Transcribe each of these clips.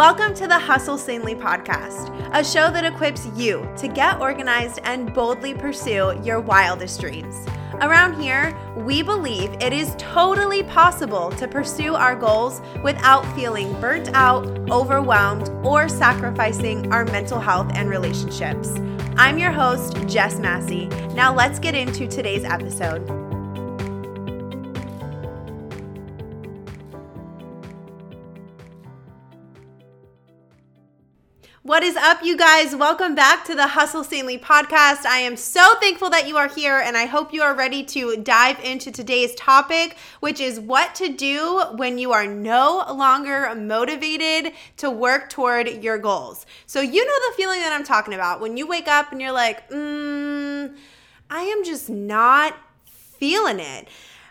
Welcome to the Hustle Sanely podcast, a show that equips you to get organized and boldly pursue your wildest dreams. Around here, we believe it is totally possible to pursue our goals without feeling burnt out, overwhelmed, or sacrificing our mental health and relationships. I'm your host, Jess Massey. Now let's get into today's episode. What is up, you guys? Welcome back to the Hustle Sanely podcast. I am so thankful that you are here, and I hope you are ready to dive into today's topic, which is what to do when you are no longer motivated to work toward your goals. So, you know the feeling that I'm talking about when you wake up and you're like, mm, I am just not feeling it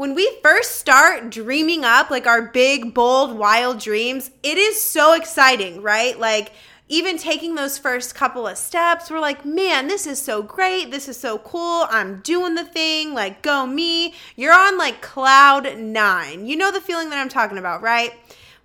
when we first start dreaming up like our big, bold, wild dreams, it is so exciting, right? Like even taking those first couple of steps, we're like, man, this is so great. This is so cool. I'm doing the thing. Like, go me. You're on like cloud nine. You know the feeling that I'm talking about, right?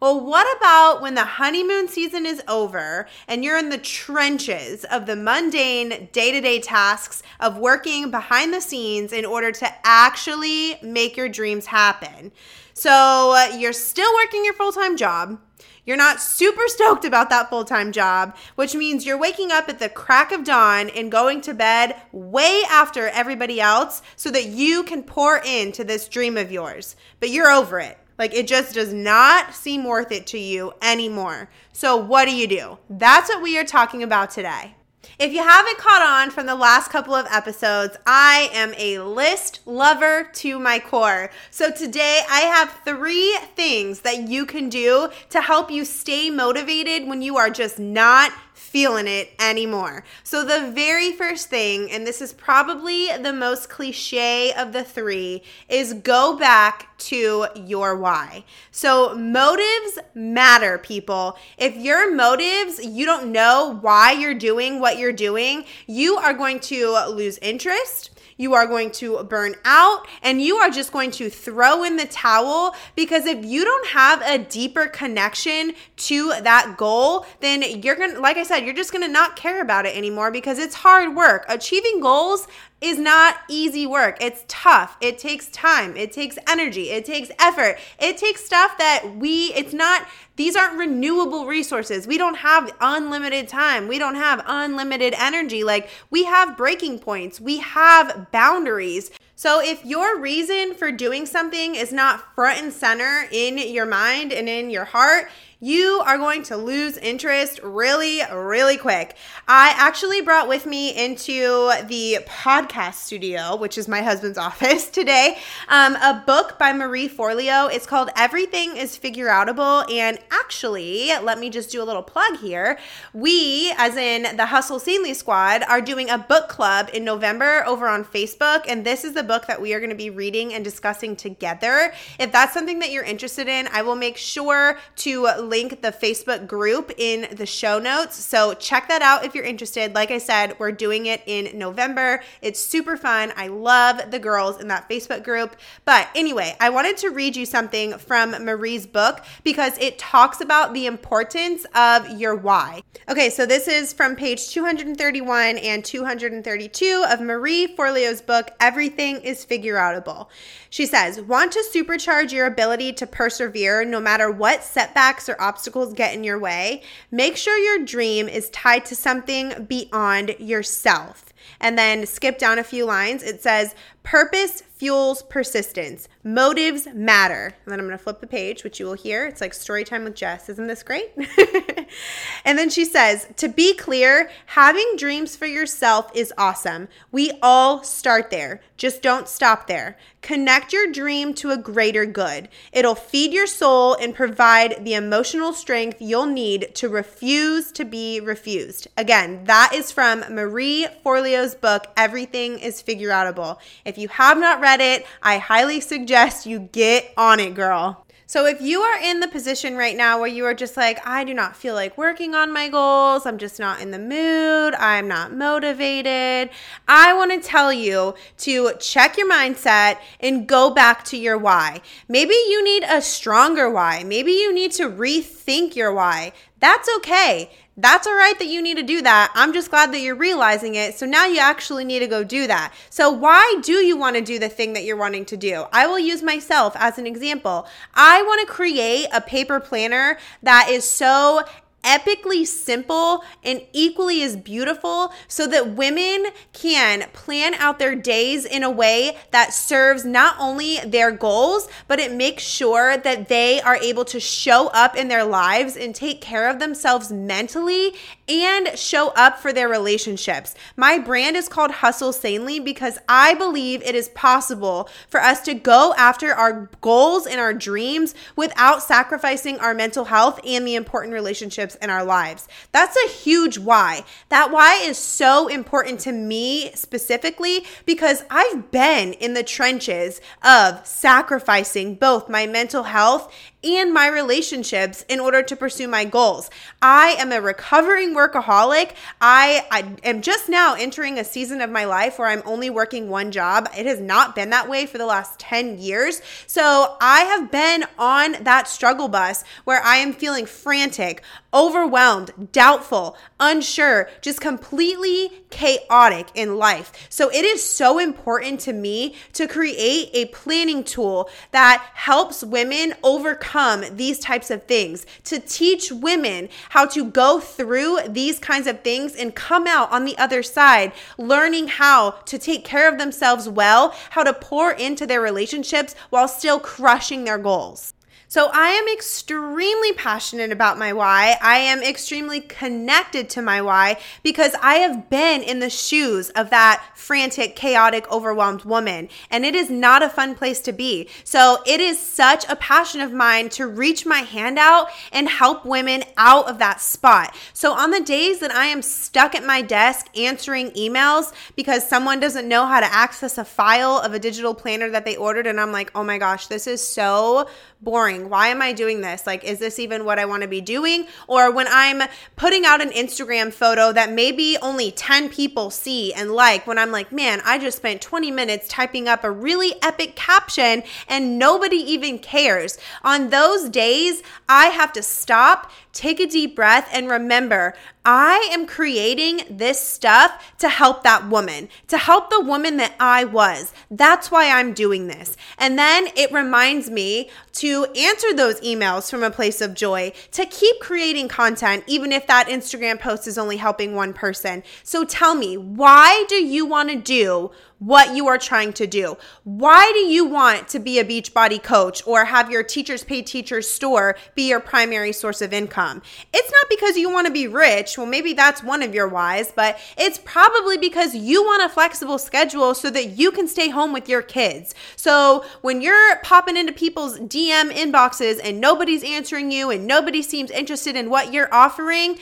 Well, what about when the honeymoon season is over and you're in the trenches of the mundane day to day tasks of working behind the scenes in order to actually make your dreams happen? So uh, you're still working your full time job. You're not super stoked about that full time job, which means you're waking up at the crack of dawn and going to bed way after everybody else so that you can pour into this dream of yours. But you're over it. Like it just does not seem worth it to you anymore. So, what do you do? That's what we are talking about today. If you haven't caught on from the last couple of episodes, I am a list lover to my core. So today I have three things that you can do to help you stay motivated when you are just not feeling it anymore. So, the very first thing, and this is probably the most cliche of the three, is go back to your why. So, motives matter, people. If your motives, you don't know why you're doing what you're doing, you are going to lose interest you are going to burn out and you are just going to throw in the towel because if you don't have a deeper connection to that goal, then you're going to, like I said, you're just going to not care about it anymore because it's hard work. Achieving goals is not easy work. It's tough. It takes time. It takes energy. It takes effort. It takes stuff that we, it's not, these aren't renewable resources. We don't have unlimited time. We don't have unlimited energy. Like we have breaking points, we have boundaries. So, if your reason for doing something is not front and center in your mind and in your heart, you are going to lose interest really, really quick. I actually brought with me into the podcast studio, which is my husband's office today, um, a book by Marie Forleo. It's called Everything is Figure Outable. And actually, let me just do a little plug here. We, as in the Hustle Sanely Squad, are doing a book club in November over on Facebook. And this is the book that we are going to be reading and discussing together. If that's something that you're interested in, I will make sure to link the Facebook group in the show notes. So check that out if you're interested. Like I said, we're doing it in November. It's super fun. I love the girls in that Facebook group. But anyway, I wanted to read you something from Marie's book because it talks about the importance of your why. Okay, so this is from page 231 and 232 of Marie Forleo's book, Everything is Figure Outable. She says, Want to supercharge your ability to persevere no matter what setbacks or obstacles get in your way? Make sure your dream is tied to something beyond yourself. And then skip down a few lines. It says, Purpose fuels persistence. Motives matter. And then I'm going to flip the page, which you will hear. It's like story time with Jess. Isn't this great? and then she says, to be clear, having dreams for yourself is awesome. We all start there. Just don't stop there. Connect your dream to a greater good. It'll feed your soul and provide the emotional strength you'll need to refuse to be refused. Again, that is from Marie Forleo's book, Everything is Figure Outable. If if you have not read it, I highly suggest you get on it, girl. So, if you are in the position right now where you are just like, I do not feel like working on my goals, I'm just not in the mood, I'm not motivated, I want to tell you to check your mindset and go back to your why. Maybe you need a stronger why. Maybe you need to rethink your why That's okay. That's all right that you need to do that. I'm just glad that you're realizing it. So now you actually need to go do that. So, why do you want to do the thing that you're wanting to do? I will use myself as an example. I want to create a paper planner that is so epically simple and equally as beautiful so that women can plan out their days in a way that serves not only their goals, but it makes sure that they are able to show up in their lives and take care of themselves mentally and show up for their relationships. My brand is called Hustle Sanely because I believe it is possible for us to go after our goals and our dreams without sacrificing our mental health and the important relationships in our lives. That's a huge why. That why is so important to me specifically because I've been in the trenches of sacrificing both my mental health and my relationships in order to pursue my goals. I am a recovering workaholic. I, I am just now entering a season of my life where I'm only working one job. It has not been that way for the last 10 years. So I have been on that struggle bus where I am feeling frantic, overwhelmed, doubtful, unsure, just completely chaotic in life. So it is so important to me to create a planning tool that helps women overcome these types of things, to teach women how to go through these kinds of things and come out on the other side learning how to take care of themselves well, how to pour into their relationships while still crushing their goals. So I am extremely passionate about my why. I am extremely connected to my why because I have been in the shoes of that frantic, chaotic, overwhelmed woman. And it is not a fun place to be. So it is such a passion of mine to reach my hand out and help women out of that spot. So on the days that I am stuck at my desk answering emails because someone doesn't know how to access a file of a digital planner that they ordered, and I'm like, oh my gosh, this is so boring. Why am I doing this? Like, is this even what I want to be doing? Or when I'm putting out an Instagram photo that maybe only 10 people see and like, when I'm like, man, I just spent 20 minutes typing up a really epic caption and nobody even cares. On those days, I have to stop, take a deep breath, and remember I am creating this stuff to help that woman, to help the woman that I was. That's why I'm doing this. And then it reminds me to answer those emails from a place of joy, to keep creating content, even if that Instagram post is only helping one person. So tell me, why do you want to do what you are trying to do. Why do you want to be a Beachbody coach or have your teachers pay teachers store be your primary source of income? It's not because you want to be rich. Well, maybe that's one of your whys, but it's probably because you want a flexible schedule so that you can stay home with your kids. So when you're popping into people's DM inboxes and nobody's answering you and nobody seems interested in what you're offering,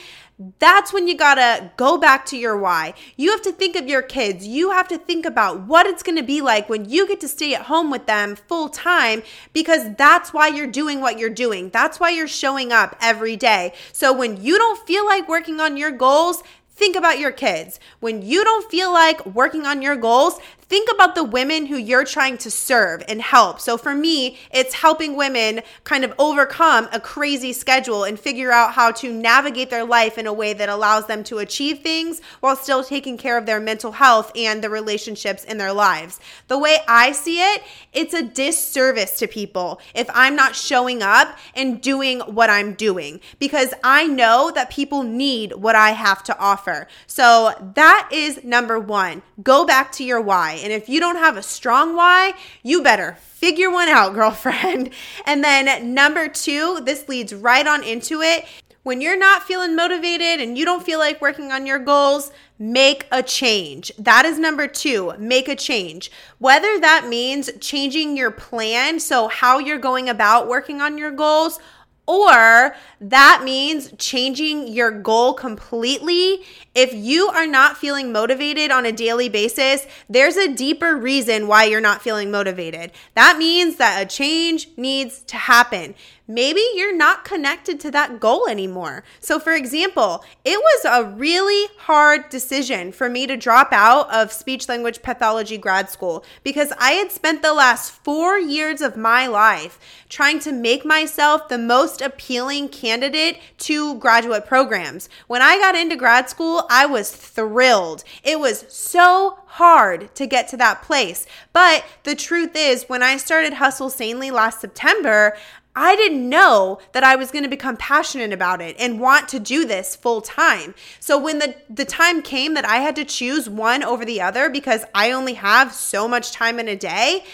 that's when you gotta go back to your why. You have to think of your kids. You have to think about what it's gonna be like when you get to stay at home with them full time because that's why you're doing what you're doing. That's why you're showing up every day. So when you don't feel like working on your goals, Think about your kids. When you don't feel like working on your goals, think about the women who you're trying to serve and help. So for me, it's helping women kind of overcome a crazy schedule and figure out how to navigate their life in a way that allows them to achieve things while still taking care of their mental health and the relationships in their lives. The way I see it, it's a disservice to people if I'm not showing up and doing what I'm doing because I know that people need what I have to offer. So that is number one. Go back to your why. And if you don't have a strong why, you better figure one out, girlfriend. And then number two, this leads right on into it. When you're not feeling motivated and you don't feel like working on your goals, make a change. That is number two, make a change. Whether that means changing your plan, so how you're going about working on your goals, or that means changing your goal completely. If you are not feeling motivated on a daily basis, there's a deeper reason why you're not feeling motivated. That means that a change needs to happen. Maybe you're not connected to that goal anymore. So, for example, it was a really hard decision for me to drop out of speech language pathology grad school because I had spent the last four years of my life trying to make myself the most appealing candidate to graduate programs. When I got into grad school, I was thrilled. It was so hard to get to that place. But the truth is, when I started Hustle Sanely last September, I didn't know that I was going to become passionate about it and want to do this full time. So when the the time came that I had to choose one over the other because I only have so much time in a day,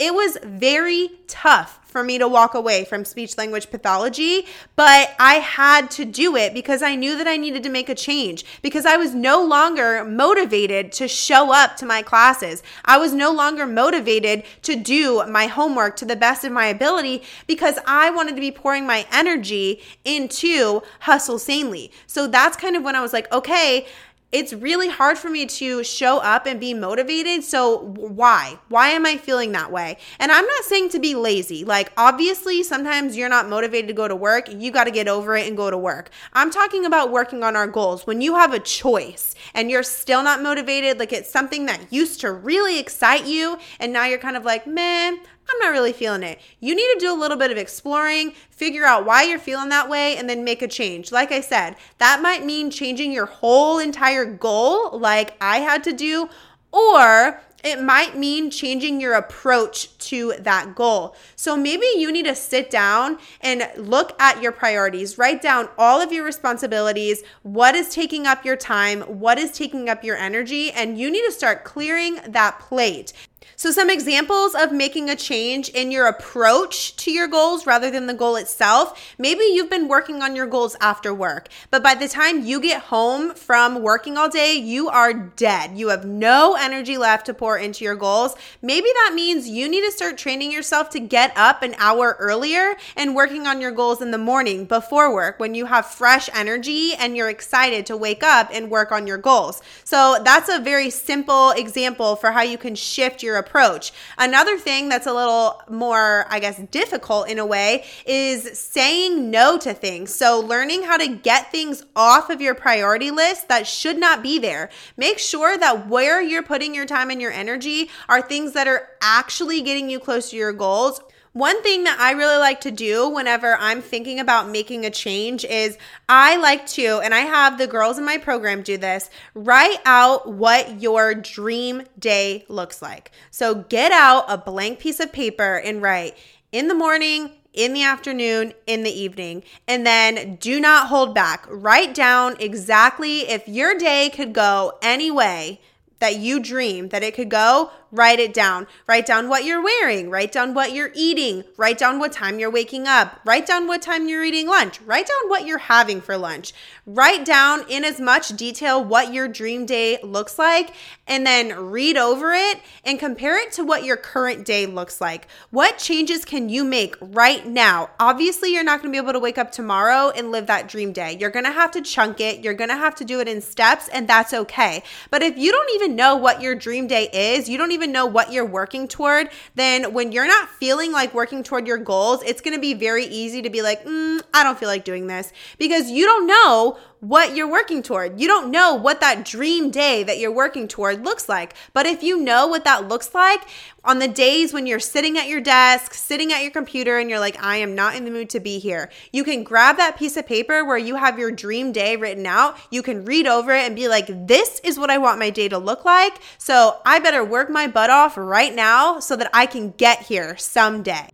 it was very tough for me to walk away from speech language pathology, but I had to do it because I knew that I needed to make a change because I was no longer motivated to show up to my classes. I was no longer motivated to do my homework to the best of my ability because I wanted to be pouring my energy into hustle sanely. So that's kind of when I was like, okay, it's really hard for me to show up and be motivated. So, why? Why am I feeling that way? And I'm not saying to be lazy. Like, obviously, sometimes you're not motivated to go to work. You got to get over it and go to work. I'm talking about working on our goals. When you have a choice and you're still not motivated, like it's something that used to really excite you, and now you're kind of like, man, I'm not really feeling it. You need to do a little bit of exploring, figure out why you're feeling that way, and then make a change. Like I said, that might mean changing your whole entire goal, like I had to do, or it might mean changing your approach to that goal. So maybe you need to sit down and look at your priorities, write down all of your responsibilities, what is taking up your time, what is taking up your energy, and you need to start clearing that plate. So, some examples of making a change in your approach to your goals rather than the goal itself. Maybe you've been working on your goals after work, but by the time you get home from working all day, you are dead. You have no energy left to pour into your goals. Maybe that means you need to start training yourself to get up an hour earlier and working on your goals in the morning before work when you have fresh energy and you're excited to wake up and work on your goals. So, that's a very simple example for how you can shift your approach. Another thing that's a little more, I guess, difficult in a way is saying no to things. So, learning how to get things off of your priority list that should not be there. Make sure that where you're putting your time and your energy are things that are actually getting you close to your goals one thing that I really like to do whenever I'm thinking about making a change is I like to, and I have the girls in my program do this, write out what your dream day looks like. So get out a blank piece of paper and write in the morning, in the afternoon, in the evening, and then do not hold back. Write down exactly if your day could go any way that you dream that it could go, write it down. Write down what you're wearing, write down what you're eating, write down what time you're waking up, write down what time you're eating lunch, write down what you're having for lunch. Write down in as much detail what your dream day looks like and then read over it and compare it to what your current day looks like. What changes can you make right now? Obviously, you're not going to be able to wake up tomorrow and live that dream day. You're going to have to chunk it, you're going to have to do it in steps, and that's okay. But if you don't even know what your dream day is, you don't even even know what you're working toward, then when you're not feeling like working toward your goals, it's going to be very easy to be like, mm, I don't feel like doing this because you don't know what you're working toward. You don't know what that dream day that you're working toward looks like. But if you know what that looks like on the days when you're sitting at your desk, sitting at your computer, and you're like, I am not in the mood to be here, you can grab that piece of paper where you have your dream day written out. You can read over it and be like, this is what I want my day to look like. So I better work my butt off right now so that I can get here someday.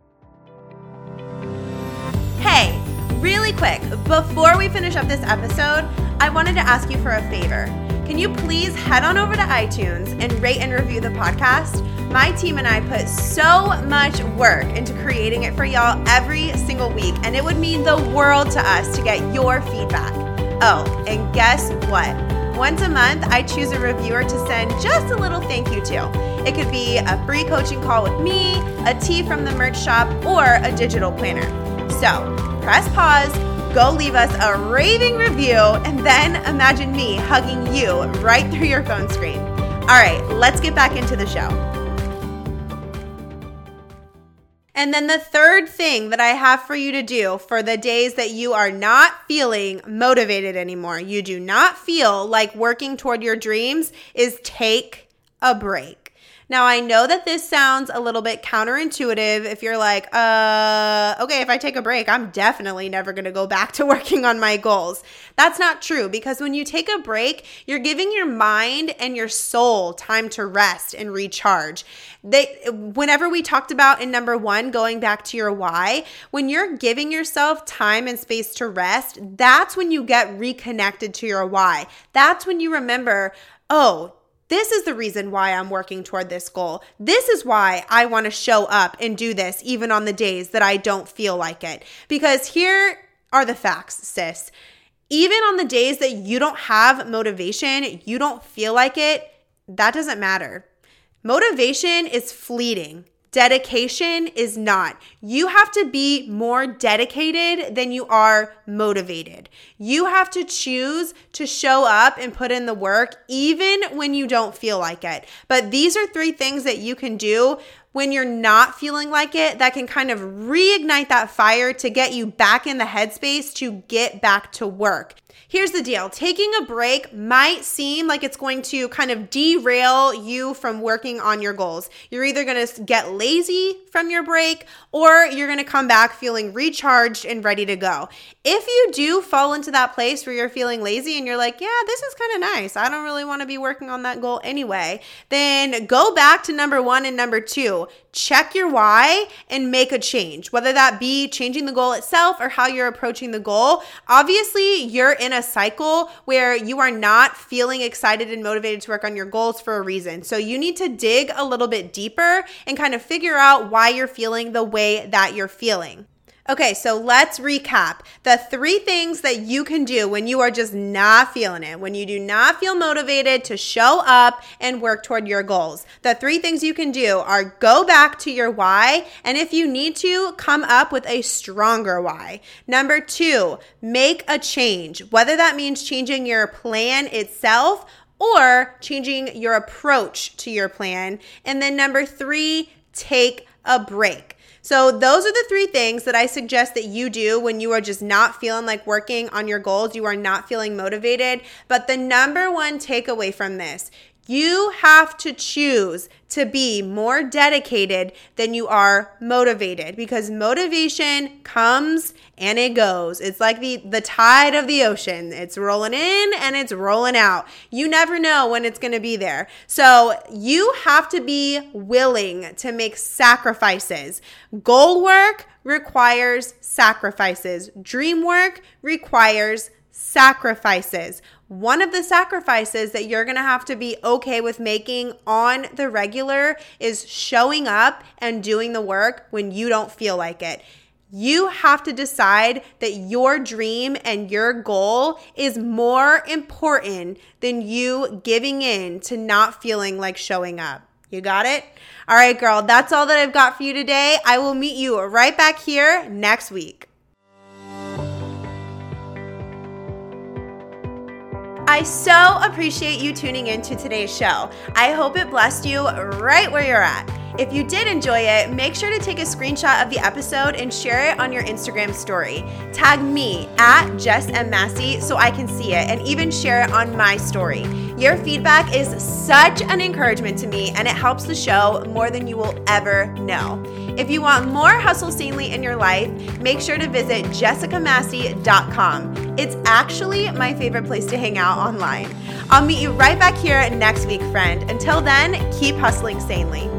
Really quick, before we finish up this episode, I wanted to ask you for a favor. Can you please head on over to iTunes and rate and review the podcast? My team and I put so much work into creating it for y'all every single week, and it would mean the world to us to get your feedback. Oh, and guess what? Once a month, I choose a reviewer to send just a little thank you to. It could be a free coaching call with me, a tee from the merch shop, or a digital planner. So, press pause, go leave us a raving review, and then imagine me hugging you right through your phone screen. All right, let's get back into the show. And then the third thing that I have for you to do for the days that you are not feeling motivated anymore, you do not feel like working toward your dreams, is take a break. Now, I know that this sounds a little bit counterintuitive if you're like, uh, okay, if I take a break, I'm definitely never going to go back to working on my goals. That's not true because when you take a break, you're giving your mind and your soul time to rest and recharge. They whenever we talked about in number 1 going back to your why, when you're giving yourself time and space to rest, that's when you get reconnected to your why. That's when you remember, oh, this is the reason why I'm working toward this goal. This is why I want to show up and do this even on the days that I don't feel like it. Because here are the facts, sis. Even on the days that you don't have motivation, you don't feel like it, that doesn't matter. Motivation is fleeting. Dedication is not. You have to be more dedicated than you are motivated. You have to choose to show up and put in the work even when you don't feel like it. But these are three things that you can do when you're not feeling like it that can kind of reignite that fire to get you back in the headspace to get back to work. Here's the deal taking a break might seem like it's going to kind of derail you from working on your goals. You're either going to get lazy from your break or you're going to come back feeling recharged and ready to go. If you do fall into that place where you're feeling lazy and you're like, yeah, this is kind of nice, I don't really want to be working on that goal anyway, then go back to number one and number two. Check your why and make a change, whether that be changing the goal itself or how you're approaching the goal. Obviously, you're in a cycle where you are not feeling excited and motivated to work on your goals for a reason. So you need to dig a little bit deeper and kind of figure out why you're feeling the way that you're feeling. Okay, so let's recap the three things that you can do when you are just not feeling it, when you do not feel motivated to show up and work toward your goals. The three things you can do are go back to your why, and if you need to, come up with a stronger why. Number two, make a change, whether that means changing your plan itself or changing your approach to your plan. And then number three, take a break. So, those are the three things that I suggest that you do when you are just not feeling like working on your goals. You are not feeling motivated. But the number one takeaway from this you have to choose to be more dedicated than you are motivated because motivation comes and it goes. It's like the the tide of the ocean. It's rolling in and it's rolling out. You never know when it's going to be there. So, you have to be willing to make sacrifices. Goal work requires sacrifices. Dream work requires sacrifices. One of the sacrifices that you're going to have to be okay with making on the regular is showing up and doing the work when you don't feel like it. You have to decide that your dream and your goal is more important than you giving in to not feeling like showing up. You got it? All right, girl, that's all that I've got for you today. I will meet you right back here next week. I so appreciate you tuning in to today's show. I hope it blessed you right where you're at. If you did enjoy it, make sure to take a screenshot of the episode and share it on your Instagram story. Tag me at Jess M. Massey so I can see it and even share it on my story. Your feedback is such an encouragement to me and it helps the show more than you will ever know. If you want more Hustle Sanely in your life, make sure to visit jessicamassey.com. It's actually my favorite place to hang out online. I'll meet you right back here next week, friend. Until then, keep hustling sanely.